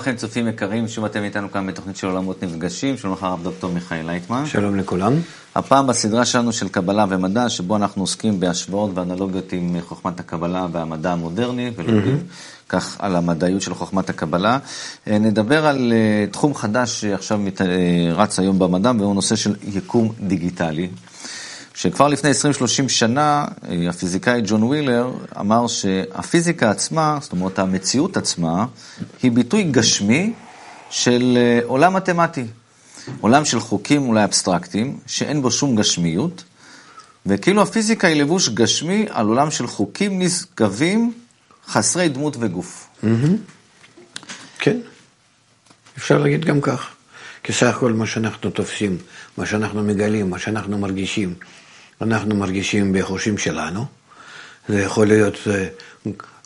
לכם, צופים יקרים, שוב אתם איתנו כאן בתוכנית של עולמות נפגשים. שלום לך, הרב דוקטור מיכאל לייטמן. שלום לכולם. הפעם בסדרה שלנו של קבלה ומדע, שבו אנחנו עוסקים בהשוואות ואנלוגיות עם חוכמת הקבלה והמדע המודרני, ולומדים mm-hmm. כך על המדעיות של חוכמת הקבלה. אה, נדבר על אה, תחום חדש שעכשיו מת... אה, רץ היום במדע, והוא נושא של יקום דיגיטלי. שכבר לפני 20-30 שנה הפיזיקאי ג'ון ווילר אמר שהפיזיקה עצמה, זאת אומרת המציאות עצמה, היא ביטוי גשמי של עולם מתמטי. עולם של חוקים אולי אבסטרקטיים, שאין בו שום גשמיות, וכאילו הפיזיקה היא לבוש גשמי על עולם של חוקים נשגבים, חסרי דמות וגוף. כן, אפשר להגיד גם כך. כי סך הכל מה שאנחנו תופסים, מה שאנחנו מגלים, מה שאנחנו מרגישים, אנחנו מרגישים בחושים שלנו. זה יכול להיות אה,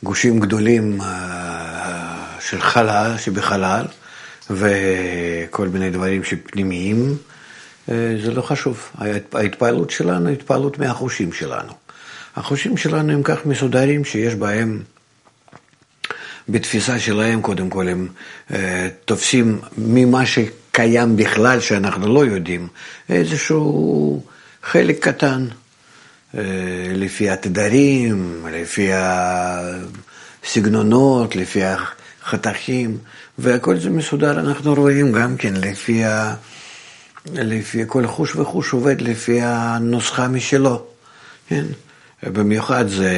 גושים גדולים אה, של חלל, שבחלל, וכל מיני דברים שפנימיים, אה, זה לא חשוב. ההתפעלות שלנו היא התפעלות מהחושים שלנו. החושים שלנו הם כך מסודרים שיש בהם, בתפיסה שלהם קודם כל הם אה, תופסים ממה שקיים בכלל שאנחנו לא יודעים, איזשהו חלק קטן. אה, לפי התדרים, לפי הסגנונות, לפי חתכים, והכל זה מסודר, אנחנו רואים גם כן לפי, ה... לפי כל חוש וחוש עובד לפי הנוסחה משלו, כן? במיוחד זה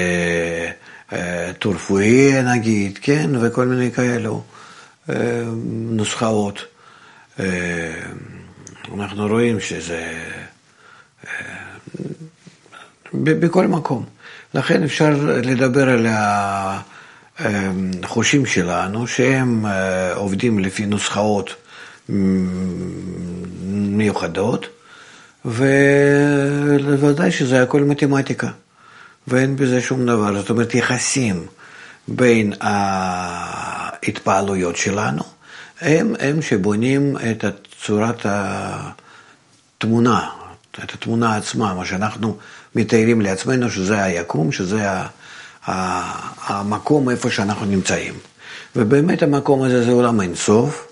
אה, טורפואי נגיד, כן? וכל מיני כאלו אה, נוסחאות. אנחנו רואים שזה בכל מקום. לכן אפשר לדבר על. החושים שלנו, שהם אה, עובדים לפי נוסחאות מיוחדות, ולוודאי שזה הכל מתמטיקה, ואין בזה שום דבר. זאת אומרת, יחסים בין ההתפעלויות שלנו, הם הם שבונים את צורת התמונה, את התמונה עצמה, מה שאנחנו מתארים לעצמנו שזה היקום, שזה. המקום איפה שאנחנו נמצאים. ובאמת המקום הזה זה עולם אינסוף,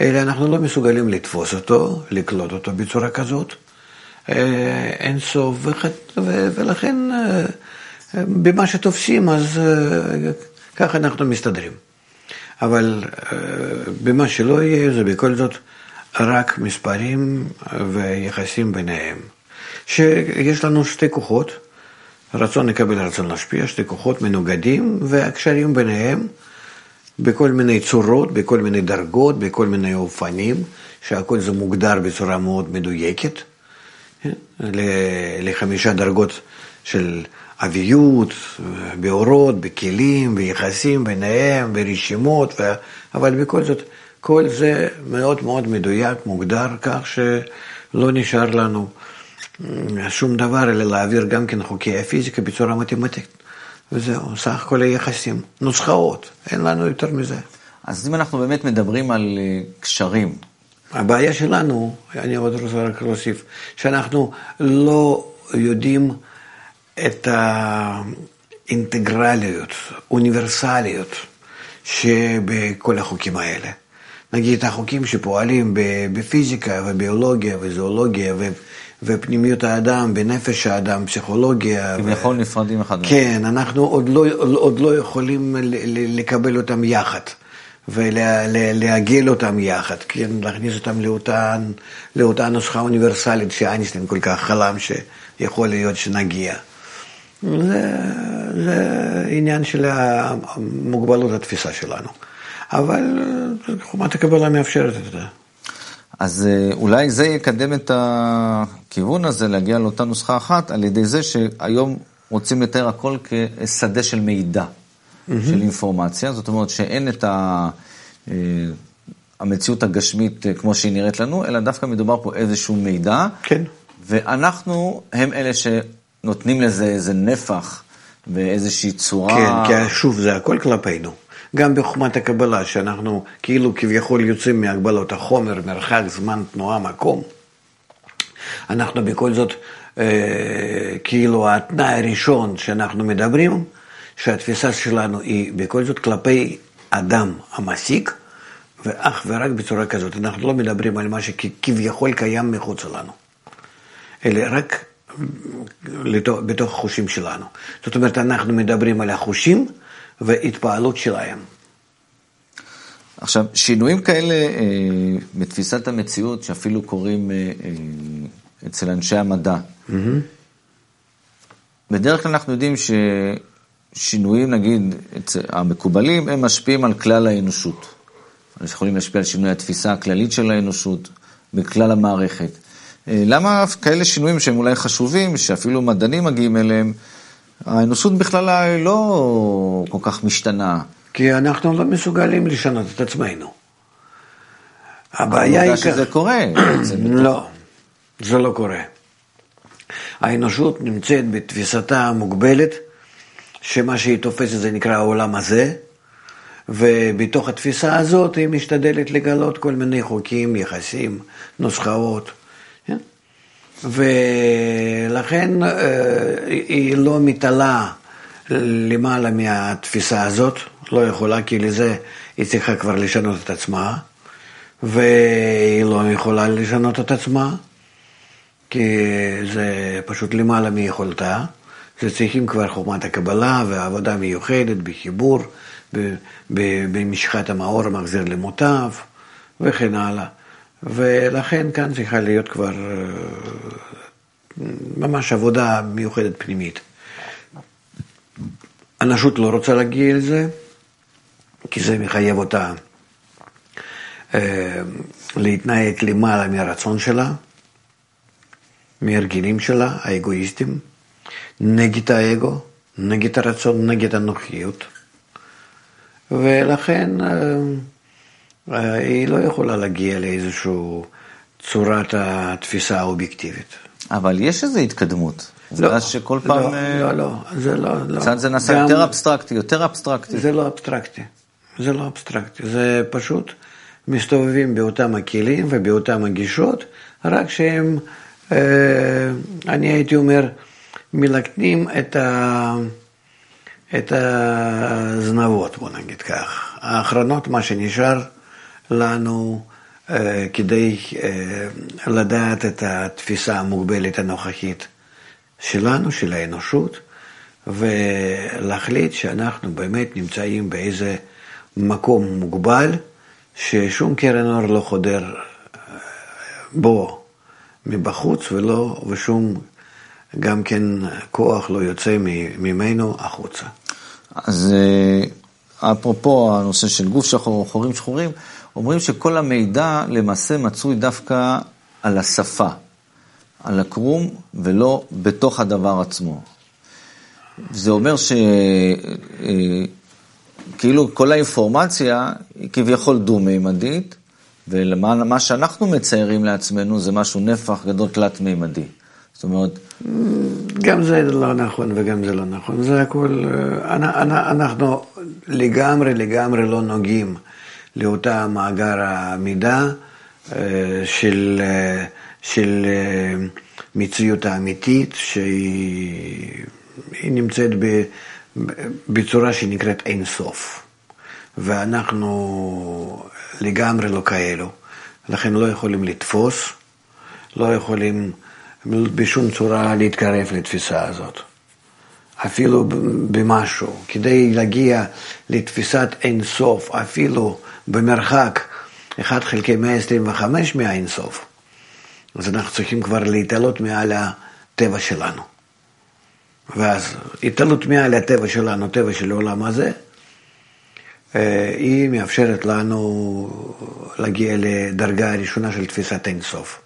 אלא אנחנו לא מסוגלים לתפוס אותו, לקלוט אותו בצורה כזאת. אה, אינסוף, ולכן אה, במה שתופסים אז אה, ככה אנחנו מסתדרים. אבל במה שלא יהיה זה בכל זאת רק מספרים ויחסים ביניהם. שיש לנו שתי כוחות, רצון לקבל, רצון להשפיע, שתי כוחות מנוגדים והקשרים ביניהם בכל מיני צורות, בכל מיני דרגות, בכל מיני אופנים, שהכל זה מוגדר בצורה מאוד מדויקת, לחמישה דרגות של אביות, באורות, בכלים, ביחסים ביניהם, ברשימות, ו... אבל בכל זאת, כל זה מאוד מאוד מדויק, מוגדר כך שלא נשאר לנו שום דבר, אלא להעביר גם כן חוקי הפיזיקה בצורה מתמטית. וזהו, סך הכל היחסים, נוסחאות, אין לנו יותר מזה. אז אם אנחנו באמת מדברים על אה, קשרים. הבעיה שלנו, אני עוד רוצה רק להוסיף, שאנחנו לא יודעים את האינטגרליות, אוניברסליות שבכל החוקים האלה. נגיד החוקים שפועלים בפיזיקה וביולוגיה וזואולוגיה ופנימיות האדם, בנפש האדם, פסיכולוגיה. כביכול ו... נפרדים אחד מהם. כן, אנחנו עוד לא, עוד לא יכולים לקבל אותם יחד. ולעגל אותם יחד, כן, להכניס אותם לאותן, לאותה נוסחה אוניברסלית שאיינשטיין כל כך חלם שיכול להיות שנגיע. זה, זה עניין של מוגבלות התפיסה שלנו. אבל חומת הקבלה מאפשרת את זה. אז אה, אולי זה יקדם את הכיוון הזה, להגיע לאותה נוסחה אחת, על ידי זה שהיום רוצים לתאר הכל כשדה של מידע, mm-hmm. של אינפורמציה, זאת אומרת שאין את ה... אה, המציאות הגשמית אה, כמו שהיא נראית לנו, אלא דווקא מדובר פה איזשהו מידע. כן. ואנחנו הם אלה שנותנים לזה איזה נפח ואיזושהי צורה. כן, כי שוב, זה הכל כלפינו. גם בחוכמת הקבלה, שאנחנו כאילו כביכול יוצאים מהגבלות החומר, מרחק, זמן, תנועה, מקום, אנחנו בכל זאת, אה, כאילו התנאי הראשון שאנחנו מדברים, שהתפיסה שלנו היא בכל זאת כלפי אדם המעסיק, ואך ורק בצורה כזאת. אנחנו לא מדברים על מה שכביכול קיים מחוץ לנו, אלא רק בתוך החושים שלנו. זאת אומרת, אנחנו מדברים על החושים והתפעלות שלהם. עכשיו, שינויים כאלה אה, בתפיסת המציאות, שאפילו קורים אה, אה, אצל אנשי המדע, mm-hmm. בדרך כלל אנחנו יודעים ששינויים, נגיד, המקובלים, הם משפיעים על כלל האנושות. אנחנו יכולים להשפיע על שינוי התפיסה הכללית של האנושות בכלל המערכת. אה, למה כאלה שינויים שהם אולי חשובים, שאפילו מדענים מגיעים אליהם, האנושות בכלל לא כל כך משתנה. כי אנחנו לא מסוגלים לשנות את עצמנו. הבעיה היא... שזה קורה. לא, זה לא קורה. האנושות נמצאת בתפיסתה המוגבלת, שמה שהיא תופסת זה נקרא העולם הזה, ובתוך התפיסה הזאת היא משתדלת לגלות כל מיני חוקים, יחסים, נוסחאות. כן? ולכן אה, היא לא מתעלה למעלה מהתפיסה הזאת, לא יכולה, כי לזה היא צריכה כבר לשנות את עצמה, והיא לא יכולה לשנות את עצמה, כי זה פשוט למעלה מיכולתה. זה צריכים כבר חוכמת הקבלה ועבודה מיוחדת בחיבור, במשחת המאור המחזיר למוטב וכן הלאה. ולכן כאן צריכה להיות כבר אה, ממש עבודה מיוחדת פנימית. הנשות לא רוצה להגיע לזה, כי זה מחייב אותה אה, להתנהג למעלה מהרצון שלה, מהרגילים שלה, האגואיסטים, נגד האגו, נגד הרצון, נגד הנוחיות. ולכן אה, היא לא יכולה להגיע לאיזושהי צורת התפיסה האובייקטיבית. אבל יש איזו התקדמות. לא, זה שכל פעם... לא, לא, לא, זה לא... לא. זה נעשה גם, יותר אבסטרקטי, יותר אבסטרקטי. זה לא אבסטרקטי, זה לא אבסטרקטי, זה פשוט מסתובבים באותם הכלים ובאותם הגישות, רק שהם, אה, אני הייתי אומר, מלקטים את, ה, את הזנבות, בוא נגיד כך. האחרונות, מה שנשאר לנו אה, כדי אה, לדעת את התפיסה המוגבלת הנוכחית שלנו, של האנושות, ולהחליט שאנחנו באמת נמצאים באיזה מקום מוגבל, ששום קרן אור לא חודר אה, בו מבחוץ ולא, ושום גם כן כוח לא יוצא ממנו החוצה. אז אה, אפרופו הנושא של גוף שחור חורים שחורים, אומרים שכל המידע למעשה מצוי דווקא על השפה, על הקרום, ולא בתוך הדבר עצמו. זה אומר שכאילו אה, כל האינפורמציה היא כביכול דו-מימדית, ומה שאנחנו מציירים לעצמנו זה משהו נפח גדול תלת-מימדי. זאת אומרת... גם זה לא נכון וגם זה לא נכון, זה הכל, אה, אנחנו לגמרי לגמרי לא נוגעים לאותה מאגר המידע אה, של, אה, של מציאות האמיתית, שהיא נמצאת בצורה שנקראת אין סוף, ואנחנו לגמרי לא כאלו, לכן לא יכולים לתפוס, לא יכולים... בשום צורה להתקרב לתפיסה הזאת. אפילו במשהו, כדי להגיע לתפיסת אין סוף, אפילו במרחק 1 חלקי 125 מהאין סוף, אז אנחנו צריכים כבר להתעלות מעל הטבע שלנו. ואז התעלות מעל הטבע שלנו, טבע של העולם הזה, אה, היא מאפשרת לנו להגיע לדרגה הראשונה של תפיסת אין סוף.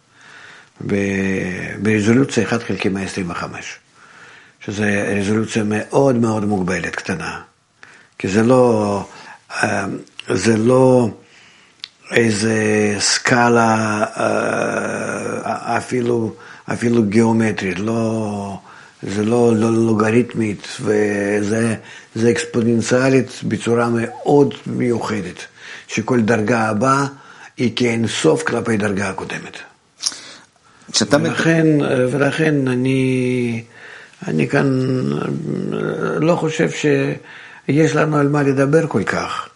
ברזולוציה 1 חלקי 125, שזו רזולוציה מאוד מאוד מוגבלת, קטנה. כי זה לא, אה, זה לא איזה סקאלה אה, אפילו, אפילו גיאומטרית, לא, זה לא, לא לוגריתמית, וזה אקספוננציאלית בצורה מאוד מיוחדת, שכל דרגה הבאה היא כאין סוף כלפי דרגה הקודמת. ולכן, ולכן אני, אני כאן לא חושב שיש לנו על מה לדבר כל כך, אה,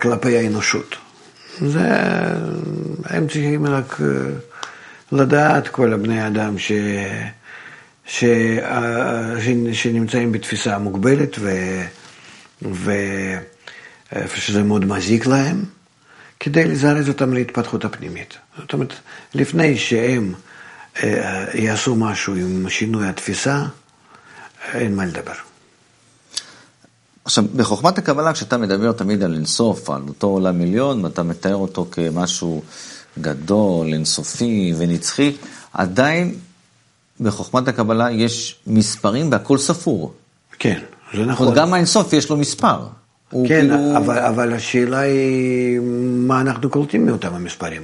כלפי האנושות. זה, הם צריכים רק אה, לדעת, כל הבני אדם, ש, ש, אה, ש, שנמצאים בתפיסה מוגבלת ו, ואיפה שזה מאוד מזיק להם, כדי לזרז אותם להתפתחות הפנימית. זאת אומרת, לפני שהם אה, יעשו משהו עם שינוי התפיסה, אין מה לדבר. עכשיו, בחוכמת הקבלה, כשאתה מדבר תמיד על אינסוף, על אותו עולם מיליון, ואתה מתאר אותו כמשהו גדול, אינסופי ונצחי, עדיין בחוכמת הקבלה יש מספרים והכל ספור. כן, זה נכון. גם האינסוף יש לו מספר. כן, כאילו... אבל, אבל השאלה היא מה אנחנו קולטים מאותם המספרים.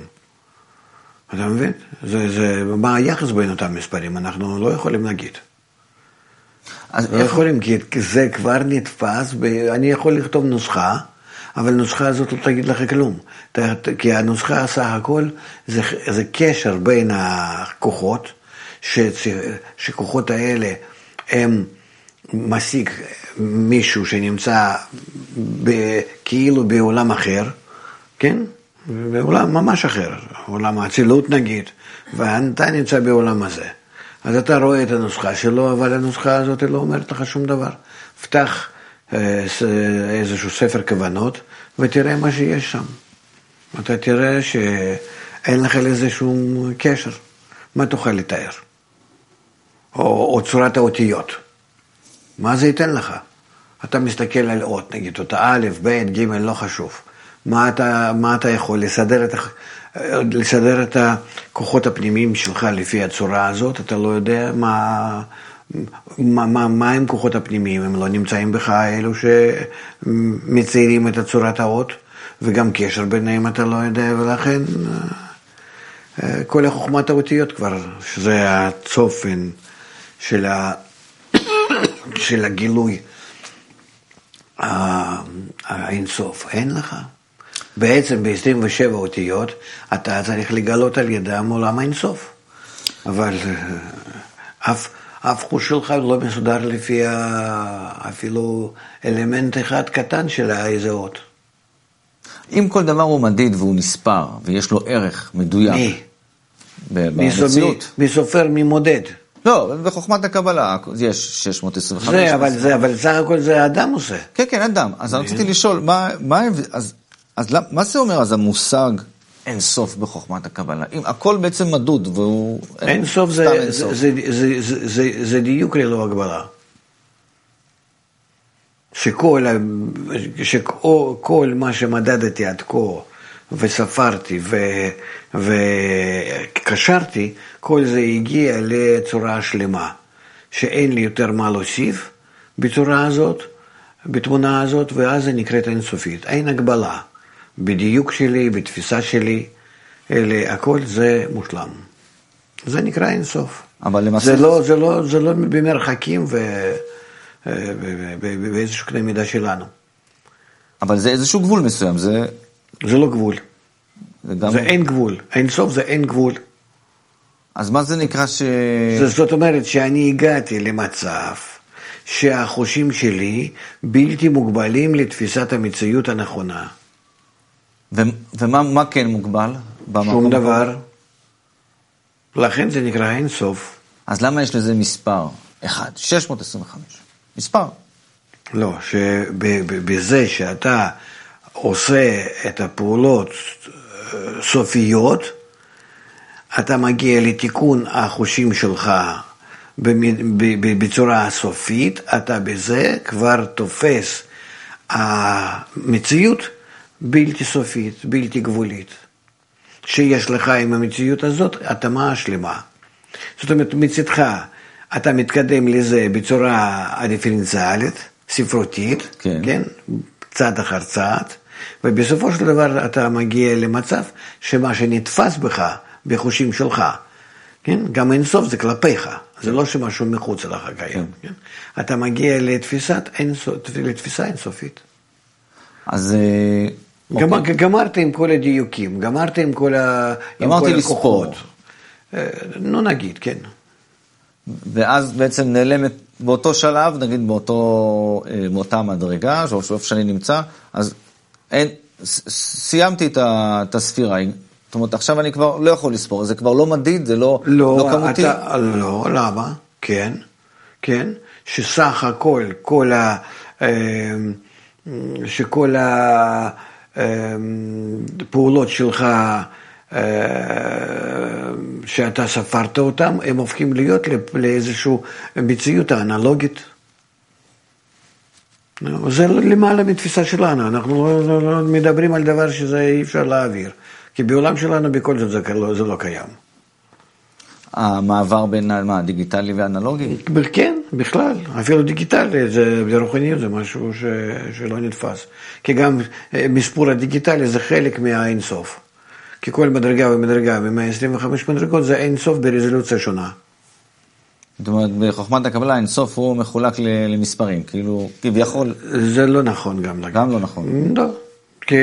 אתה מבין? זה, זה, מה היחס בין אותם מספרים? אנחנו לא יכולים להגיד. לא איך... יכולים, כי זה כבר נתפס, אני יכול לכתוב נוסחה, אבל הנוסחה הזאת לא תגיד לך כלום. כי הנוסחה סך הכל זה, זה קשר בין הכוחות, ש, שכוחות האלה הם משיג מישהו שנמצא ב, כאילו בעולם אחר, כן? בעולם ממש אחר, עולם האצילות נגיד, ואתה נמצא בעולם הזה. אז אתה רואה את הנוסחה שלו, אבל הנוסחה הזאת לא אומרת לך שום דבר. פתח אה, איזשהו ספר כוונות ותראה מה שיש שם. אתה תראה שאין לך לזה שום קשר. מה תוכל לתאר? או, או צורת האותיות. מה זה ייתן לך? אתה מסתכל על אות, נגיד אותה א', ב', ג', לא חשוב. מה אתה, מה אתה יכול לסדר את, לסדר את הכוחות הפנימיים שלך לפי הצורה הזאת, אתה לא יודע מה, מה, מה, מה הם כוחות הפנימיים, הם לא נמצאים בך, אלו שמציירים את הצורת האות, וגם קשר ביניהם אתה לא יודע, ולכן אה, כל החוכמת האותיות כבר, שזה הצופן של, ה, של הגילוי האינסוף, אין לך. בעצם ב-27 אותיות אתה צריך לגלות על ידם עולם האינסוף. אבל אה, אף, אף חוש שלך לא מסודר לפי אפילו אלמנט אחד קטן של איזה אות. אם כל דבר הוא מדיד והוא נספר ויש לו ערך מדויק. מי? במציאות. מי סופר, מי מודד. לא, בחוכמת הקבלה יש 625. זה, אבל, זה, אבל סך הכל זה אדם עושה. כן, כן, אדם. אז אני רציתי לשאול, מה, מה, אז אז למה, מה זה אומר אז המושג אין סוף בחוכמת הקבלה? אם הכל בעצם מדוד והוא... אין סוף זה, אין סוף. זה, זה, זה, זה, זה דיוק ללא הגבלה. שכל, שכל מה שמדדתי עד כה וספרתי ו, וקשרתי, כל זה הגיע לצורה שלמה, שאין לי יותר מה להוסיף בצורה הזאת, בתמונה הזאת, ואז זה נקראת אינסופית. אין הגבלה. בדיוק שלי, בתפיסה שלי, אלה, הכל זה מושלם. זה נקרא אינסוף. אבל למעשה... זה לא, זה לא, זה לא במרחקים ובאיזשהו קנה מידה שלנו. אבל זה איזשהו גבול מסוים, זה... זה לא גבול. זה, גם... זה אין גבול. אינסוף זה אין גבול. אז מה זה נקרא ש... זאת אומרת שאני הגעתי למצב שהחושים שלי בלתי מוגבלים לתפיסת המציאות הנכונה. ו- ומה כן מוגבל? שום דבר. לכן זה נקרא אין סוף. אז למה יש לזה מספר? אחד, 625. מספר. לא, שבזה שאתה עושה את הפעולות אה, סופיות, אתה מגיע לתיקון החושים שלך בצורה סופית, אתה בזה כבר תופס המציאות בלתי סופית, בלתי גבולית, שיש לך עם המציאות הזאת התאמה שלמה. זאת אומרת, מצדך אתה מתקדם לזה בצורה הדיפרנציאלית, ספרותית, כן. כן, צעד אחר צעד, ובסופו של דבר אתה מגיע למצב שמה שנתפס בך, בחושים שלך, כן, גם אינסוף זה כלפיך, זה לא שמשהו מחוץ לך קיים, כן. כן? אתה מגיע לתפיסת אינסוף, לתפיסה אינסופית. אז אה, גמר, אוקיי. גמרת עם כל הדיוקים, גמרת עם כל, ה... עם כל לספור. אה, נו נגיד, כן. ואז בעצם נעלמת באותו שלב, נגיד באותו, אה, באותה מדרגה, או איפה שאני נמצא, אז אין, סיימתי את ה- הספירה. זאת אומרת, עכשיו אני כבר לא יכול לספור, זה כבר לא מדיד, זה לא, לא, לא כמותי. אתה, לא, למה? כן, כן, שסך הכל, כל ה... אה, שכל הפעולות שלך, אה, שאתה ספרת אותם, הם הופכים להיות לאיזושהי מציאות האנלוגית. זה למעלה מתפיסה שלנו, אנחנו לא, לא, לא מדברים על דבר שזה אי אפשר להעביר, כי בעולם שלנו בכל זאת זה, לא- זה לא קיים. המעבר בין מה, דיגיטלי ואנלוגי? כן, בכלל, אפילו דיגיטלי, זה, זה רוחניות, זה משהו ש, שלא נתפס. כי גם אה, מספור הדיגיטלי זה חלק מהאינסוף. כי כל מדרגה ומדרגה מ-125 מדרגות זה אינסוף ברזולוציה שונה. זאת אומרת, בחוכמת הקבלה אינסוף הוא מחולק למספרים, כאילו, כביכול, זה לא נכון גם. גם לא נכון. לא, כי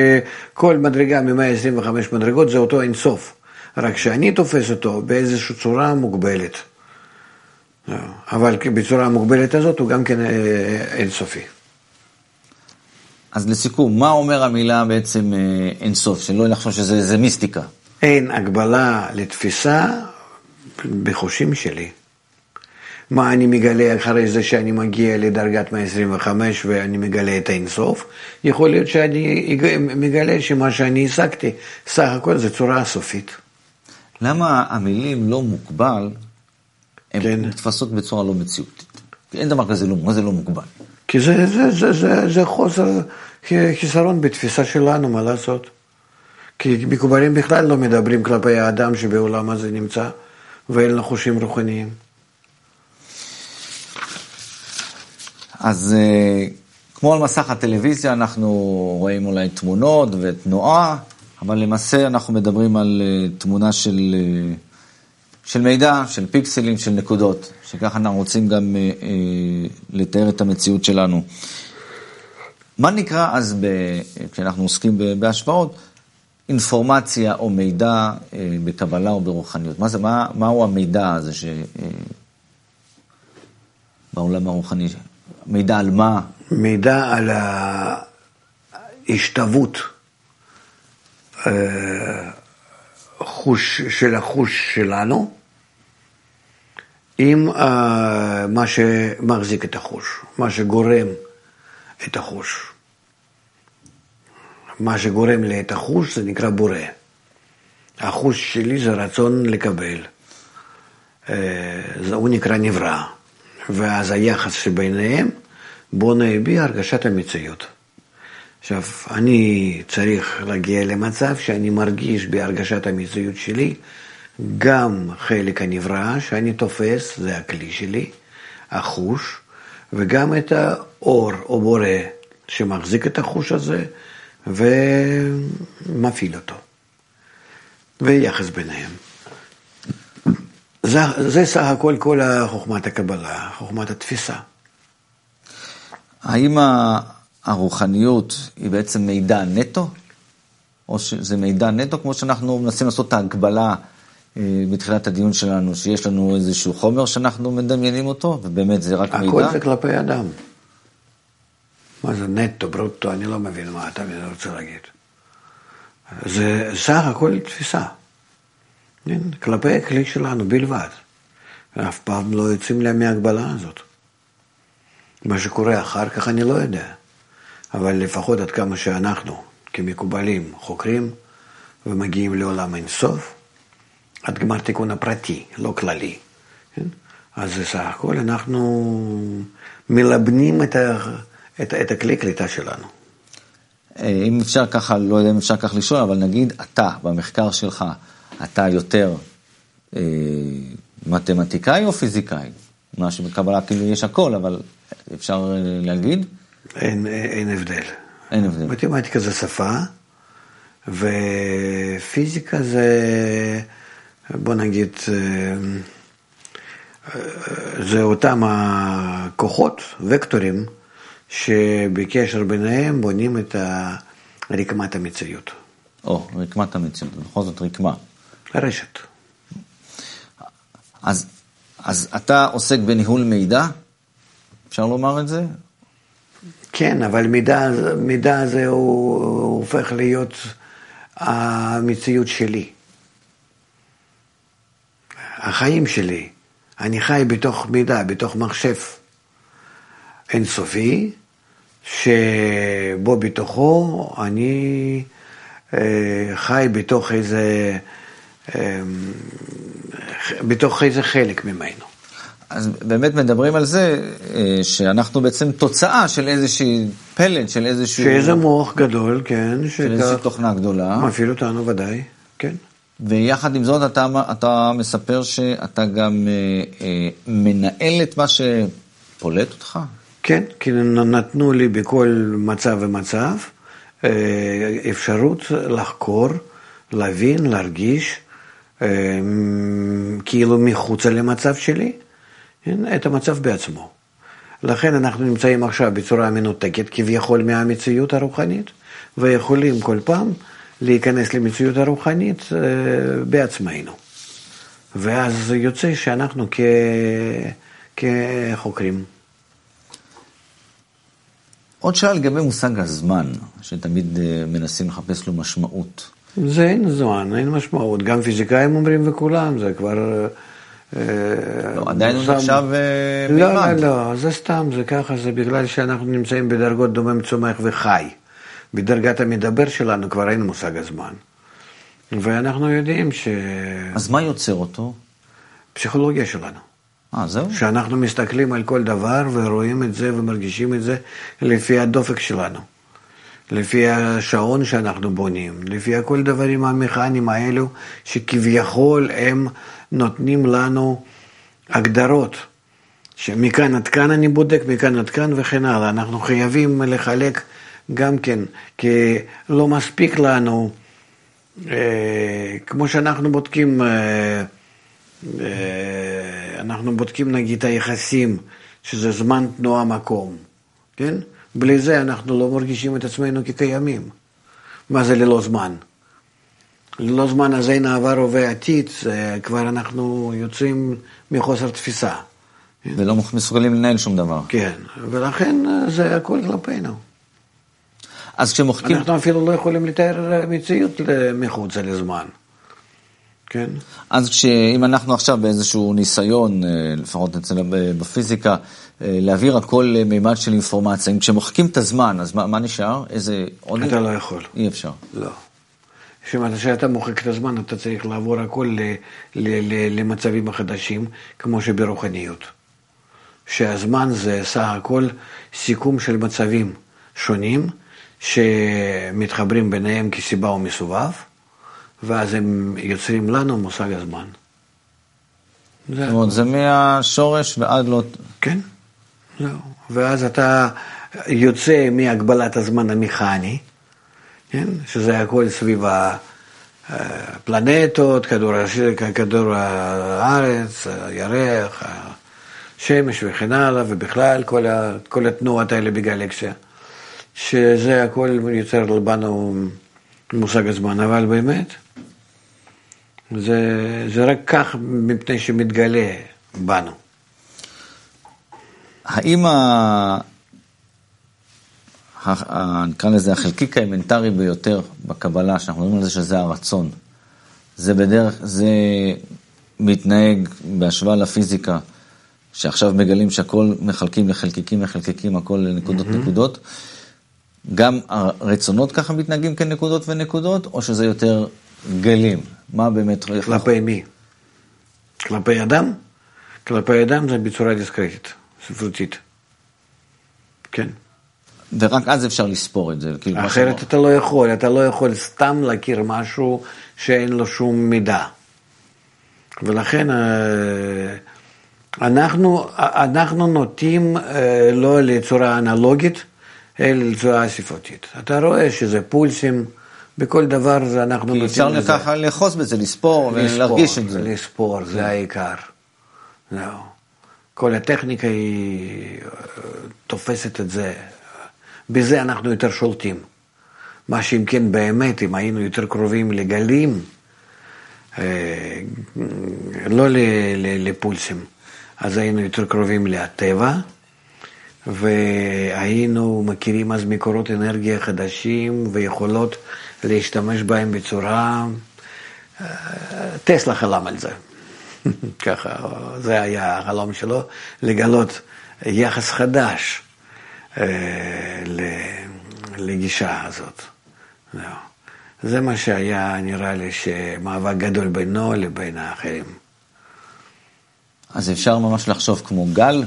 כל מדרגה מ-125 מדרגות זה אותו אינסוף, רק שאני תופס אותו באיזושהי צורה מוגבלת. אבל בצורה המוגבלת הזאת הוא גם כן אה, אינסופי. אז לסיכום, מה אומר המילה בעצם אה, אינסוף? שלא לחשוב שזה מיסטיקה. אין הגבלה לתפיסה בחושים שלי. מה אני מגלה אחרי זה שאני מגיע לדרגת 125 ואני מגלה את האינסוף? יכול להיות שאני מגלה שמה שאני השגתי, סך הכל זה צורה סופית. למה המילים לא מוגבל, הן כן. נתפסות בצורה לא מציאותית? אין דבר כזה, לא, מה זה לא מוגבל? כי זה, זה, זה, זה, זה חוסר חיסרון בתפיסה שלנו, מה לעשות? כי מקובלים בכלל לא מדברים כלפי האדם שבעולם הזה נמצא, ואין לו חושים רוחניים. אז אה, כמו על מסך הטלוויזיה, אנחנו רואים אולי תמונות ותנועה, אבל למעשה אנחנו מדברים על אה, תמונה של, אה, של מידע, של פיקסלים, של נקודות, שככה אנחנו רוצים גם אה, אה, לתאר את המציאות שלנו. מה נקרא אז, ב, כשאנחנו עוסקים ב- בהשוואות, אינפורמציה או מידע אה, בקבלה או ברוחניות? מה זה, מה, מהו המידע הזה ש... אה, בעולם הרוחני? מידע על מה? מידע על ההשתוות אה, חוש, של החוש שלנו עם אה, מה שמחזיק את החוש, מה שגורם את החוש. מה שגורם לי את החוש זה נקרא בורא. החוש שלי זה רצון לקבל. אה, הוא נקרא נברא. ואז היחס שביניהם בונה בי הרגשת המציאות. עכשיו, אני צריך להגיע למצב שאני מרגיש בהרגשת המציאות שלי גם חלק הנברא שאני תופס, זה הכלי שלי, החוש, וגם את האור או בורא שמחזיק את החוש הזה ומפעיל אותו. ויחס ביניהם. זה, זה סך הכל כל חוכמת הקבלה, חוכמת התפיסה. האם הרוחניות היא בעצם מידע נטו? או שזה מידע נטו, כמו שאנחנו מנסים לעשות את ההקבלה אה, בתחילת הדיון שלנו, שיש לנו איזשהו חומר שאנחנו מדמיינים אותו, ובאמת זה רק הכל מידע? זה כלפי אדם. מה זה נטו, ברוטו, אני לא מבין מה אתה רוצה להגיד. זה סך הכל תפיסה. כן? כלפי הכלי שלנו בלבד. אף פעם לא יוצאים להם מההגבלה הזאת. מה שקורה אחר כך אני לא יודע. אבל לפחות עד כמה שאנחנו, כמקובלים, חוקרים ומגיעים לעולם אינסוף, עד גמר תיקון הפרטי, לא כללי. כן? אז סך הכל אנחנו מלבנים את, ה, את, את הכלי קליטה שלנו. אה, אם אפשר ככה, לא יודע אם אפשר כך לשאול, אבל נגיד אתה, במחקר שלך, אתה יותר אה, מתמטיקאי או פיזיקאי? מה שבקבלה כאילו יש הכל, אבל אפשר אה, להגיד? אין, אין הבדל. אין הבדל. מתמטיקה זה שפה, ופיזיקה זה, בוא נגיד, אה, זה אותם הכוחות, וקטורים, שבקשר ביניהם בונים את רקמת המציאות. או, רקמת המציאות, בכל זאת רקמה. הרשת. אז, אז אתה עוסק בניהול מידע? אפשר לומר את זה? כן, אבל מידע, מידע הזה הוא, הוא הופך להיות המציאות שלי. החיים שלי. אני חי בתוך מידע, בתוך מחשב אינסופי, שבו בתוכו אני אה, חי בתוך איזה, אה, בתוך איזה חלק ממנו. אז באמת מדברים על זה אה, שאנחנו בעצם תוצאה של איזושהי פלט, של איזשהו... שאיזה מוח גדול, כן. של איזושהי תוכנה גדולה. מפעיל אותנו ודאי, כן. ויחד עם זאת אתה, אתה מספר שאתה גם אה, אה, מנהל את מה שפולט אותך? כן, כי נתנו לי בכל מצב ומצב אה, אפשרות לחקור, להבין, להרגיש, אה, כאילו מחוצה למצב שלי, כן, את המצב בעצמו. לכן אנחנו נמצאים עכשיו בצורה מנותקת כביכול מהמציאות הרוחנית, ויכולים כל פעם להיכנס למציאות הרוחנית אה, בעצמנו. ואז יוצא שאנחנו כ... כחוקרים. עוד שאלה לגבי מושג הזמן, שתמיד אה, מנסים לחפש לו משמעות. זה אין זמן, אין משמעות. גם פיזיקאים אומרים וכולם, זה כבר... אה, לא, עדיין הוא נחשב מימד. לא, לא, לא, זה סתם, זה ככה, זה בגלל שאנחנו נמצאים בדרגות דומם צומח וחי. בדרגת המדבר שלנו כבר אין מושג הזמן. ואנחנו יודעים ש... אז מה יוצר אותו? פסיכולוגיה שלנו. אה, זהו? שאנחנו מסתכלים על כל דבר ורואים את זה ומרגישים את זה לפי הדופק שלנו. לפי השעון שאנחנו בונים, לפי כל הדברים המכניים האלו, שכביכול הם נותנים לנו הגדרות. שמכאן עד כאן אני בודק, מכאן עד כאן וכן הלאה. אנחנו חייבים לחלק גם כן, כי לא מספיק לנו, אה, כמו שאנחנו בודקים, אה, אה, אנחנו בודקים נגיד היחסים, שזה זמן תנועה מקום, כן? בלי זה אנחנו לא מרגישים את עצמנו כקיימים. מה זה ללא זמן? ללא זמן אז אין עבר, הווה, עתיד, כבר אנחנו יוצאים מחוסר תפיסה. ולא מסוגלים לנהל שום דבר. כן, ולכן זה הכל כלפינו. אז כשמוחקים... אנחנו אפילו לא יכולים לתאר מציאות מחוצה לזמן. כן. אז כשאם אנחנו עכשיו באיזשהו ניסיון, אה, לפחות אצלנו בפיזיקה, אה, להעביר הכל למימד של אינפורמציה, אם כשמוחקים את הזמן, אז מה, מה נשאר? איזה עוד... אתה לא יכול. אי אפשר. לא. כשאתה מוחק את הזמן, אתה צריך לעבור הכל ל, ל, ל, למצבים החדשים, כמו שברוחניות. שהזמן זה סך הכל סיכום של מצבים שונים, שמתחברים ביניהם כסיבה ומסובב, ואז הם יוצרים לנו מושג הזמן. זאת אומרת, זה מהשורש ועד לא... כן, זהו. ואז אתה יוצא מהגבלת הזמן המכני, כן? שזה הכל סביב הפלנטות, כדור, כדור הארץ, הירח, השמש וכן הלאה, ובכלל כל, ה, כל התנועות האלה בגלקסיה. שזה הכל יוצר בנו מושג הזמן, אבל באמת, זה, זה רק כך מפני שמתגלה בנו. האם ה... נקרא לזה החלקיק האמנטרי ביותר בקבלה, שאנחנו מדברים על זה שזה הרצון, זה בדרך, זה מתנהג בהשוואה לפיזיקה, שעכשיו מגלים שהכל מחלקים לחלקיקים לחלקיקים, הכל לנקודות mm-hmm. נקודות. גם הרצונות ככה מתנהגים כנקודות ונקודות, או שזה יותר גלים? מה באמת... כלפי מי? כלפי אדם? כלפי אדם זה בצורה דיסקרטית, ספרותית. כן. ורק אז אפשר לספור את זה. כאילו אחרת אתה לא יכול, אתה לא יכול סתם להכיר משהו שאין לו שום מידע. ולכן אה, אנחנו, אנחנו נוטים אה, לא לצורה אנלוגית, אל תזועה ספרותית. אתה רואה שזה פולסים, בכל דבר זה אנחנו נותנים לזה. כי אפשר ככה לאחוז בזה, לספור ולהרגיש את זה. לספור, זה העיקר. זהו. כל הטכניקה היא אה, תופסת את זה. בזה אנחנו יותר שולטים. מה שאם כן באמת, אם היינו יותר קרובים לגלים, אה, לא לפולסים, אז היינו יותר קרובים לטבע. והיינו מכירים אז מקורות אנרגיה חדשים ויכולות להשתמש בהם בצורה... אה, טסלה חלם על זה. ככה, זה היה החלום שלו, לגלות יחס חדש אה, לגישה הזאת. זה מה שהיה נראה לי שמאבק גדול בינו לבין האחרים. אז אפשר ממש לחשוב כמו גל?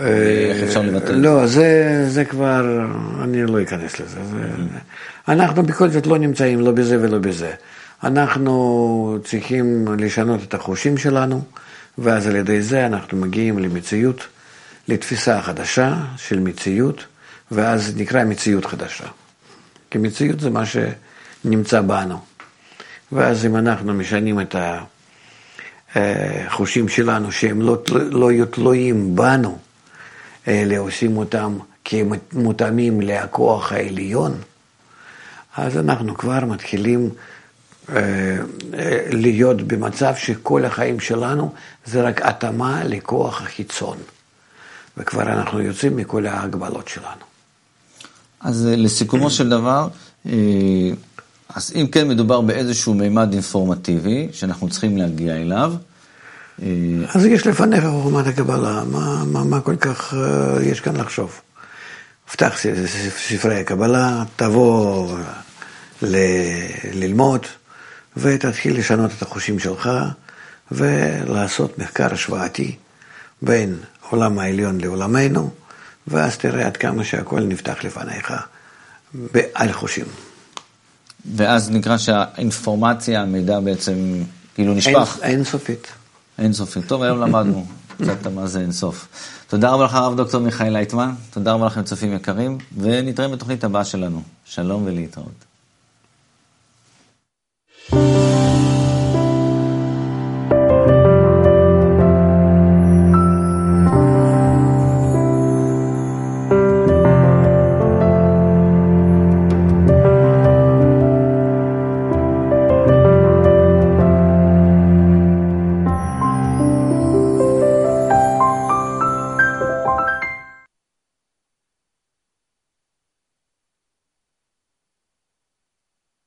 איך אפשר לבטל? לא, זה, זה כבר, אני לא אכנס לזה. זה, אנחנו בכל זאת לא נמצאים לא בזה ולא בזה. אנחנו צריכים לשנות את החושים שלנו, ואז על ידי זה אנחנו מגיעים למציאות, לתפיסה חדשה של מציאות, ואז נקרא מציאות חדשה. כי מציאות זה מה שנמצא בנו. ואז אם אנחנו משנים את החושים שלנו, שהם לא, לא יהיו תלויים בנו, אלא עושים אותם כמותאמים לכוח העליון, אז אנחנו כבר מתחילים אה, אה, להיות במצב שכל החיים שלנו זה רק התאמה לכוח החיצון. וכבר אנחנו יוצאים מכל ההגבלות שלנו. אז אה, לסיכומו של דבר, אז אם כן מדובר באיזשהו מימד אינפורמטיבי שאנחנו צריכים להגיע אליו. אז יש לפניך חוכמת הקבלה, מה, מה, מה כל כך יש כאן לחשוב? פתח ספרי הקבלה, תבוא ל, ללמוד. ותתחיל לשנות את החושים שלך ולעשות מחקר השוואתי בין עולם העליון לעולמנו, ואז תראה עד כמה שהכל נפתח לפניך על חושים. ואז נקרא שהאינפורמציה, המידע בעצם כאילו נשפך. אין, אין אין אינסופי. טוב, היום למדנו קצת מה זה אין סוף. תודה רבה לך, הרב דוקטור מיכאל לייטמן. תודה רבה לכם, צופים יקרים, ונתראה בתוכנית הבאה שלנו. שלום ולהתראות. thank you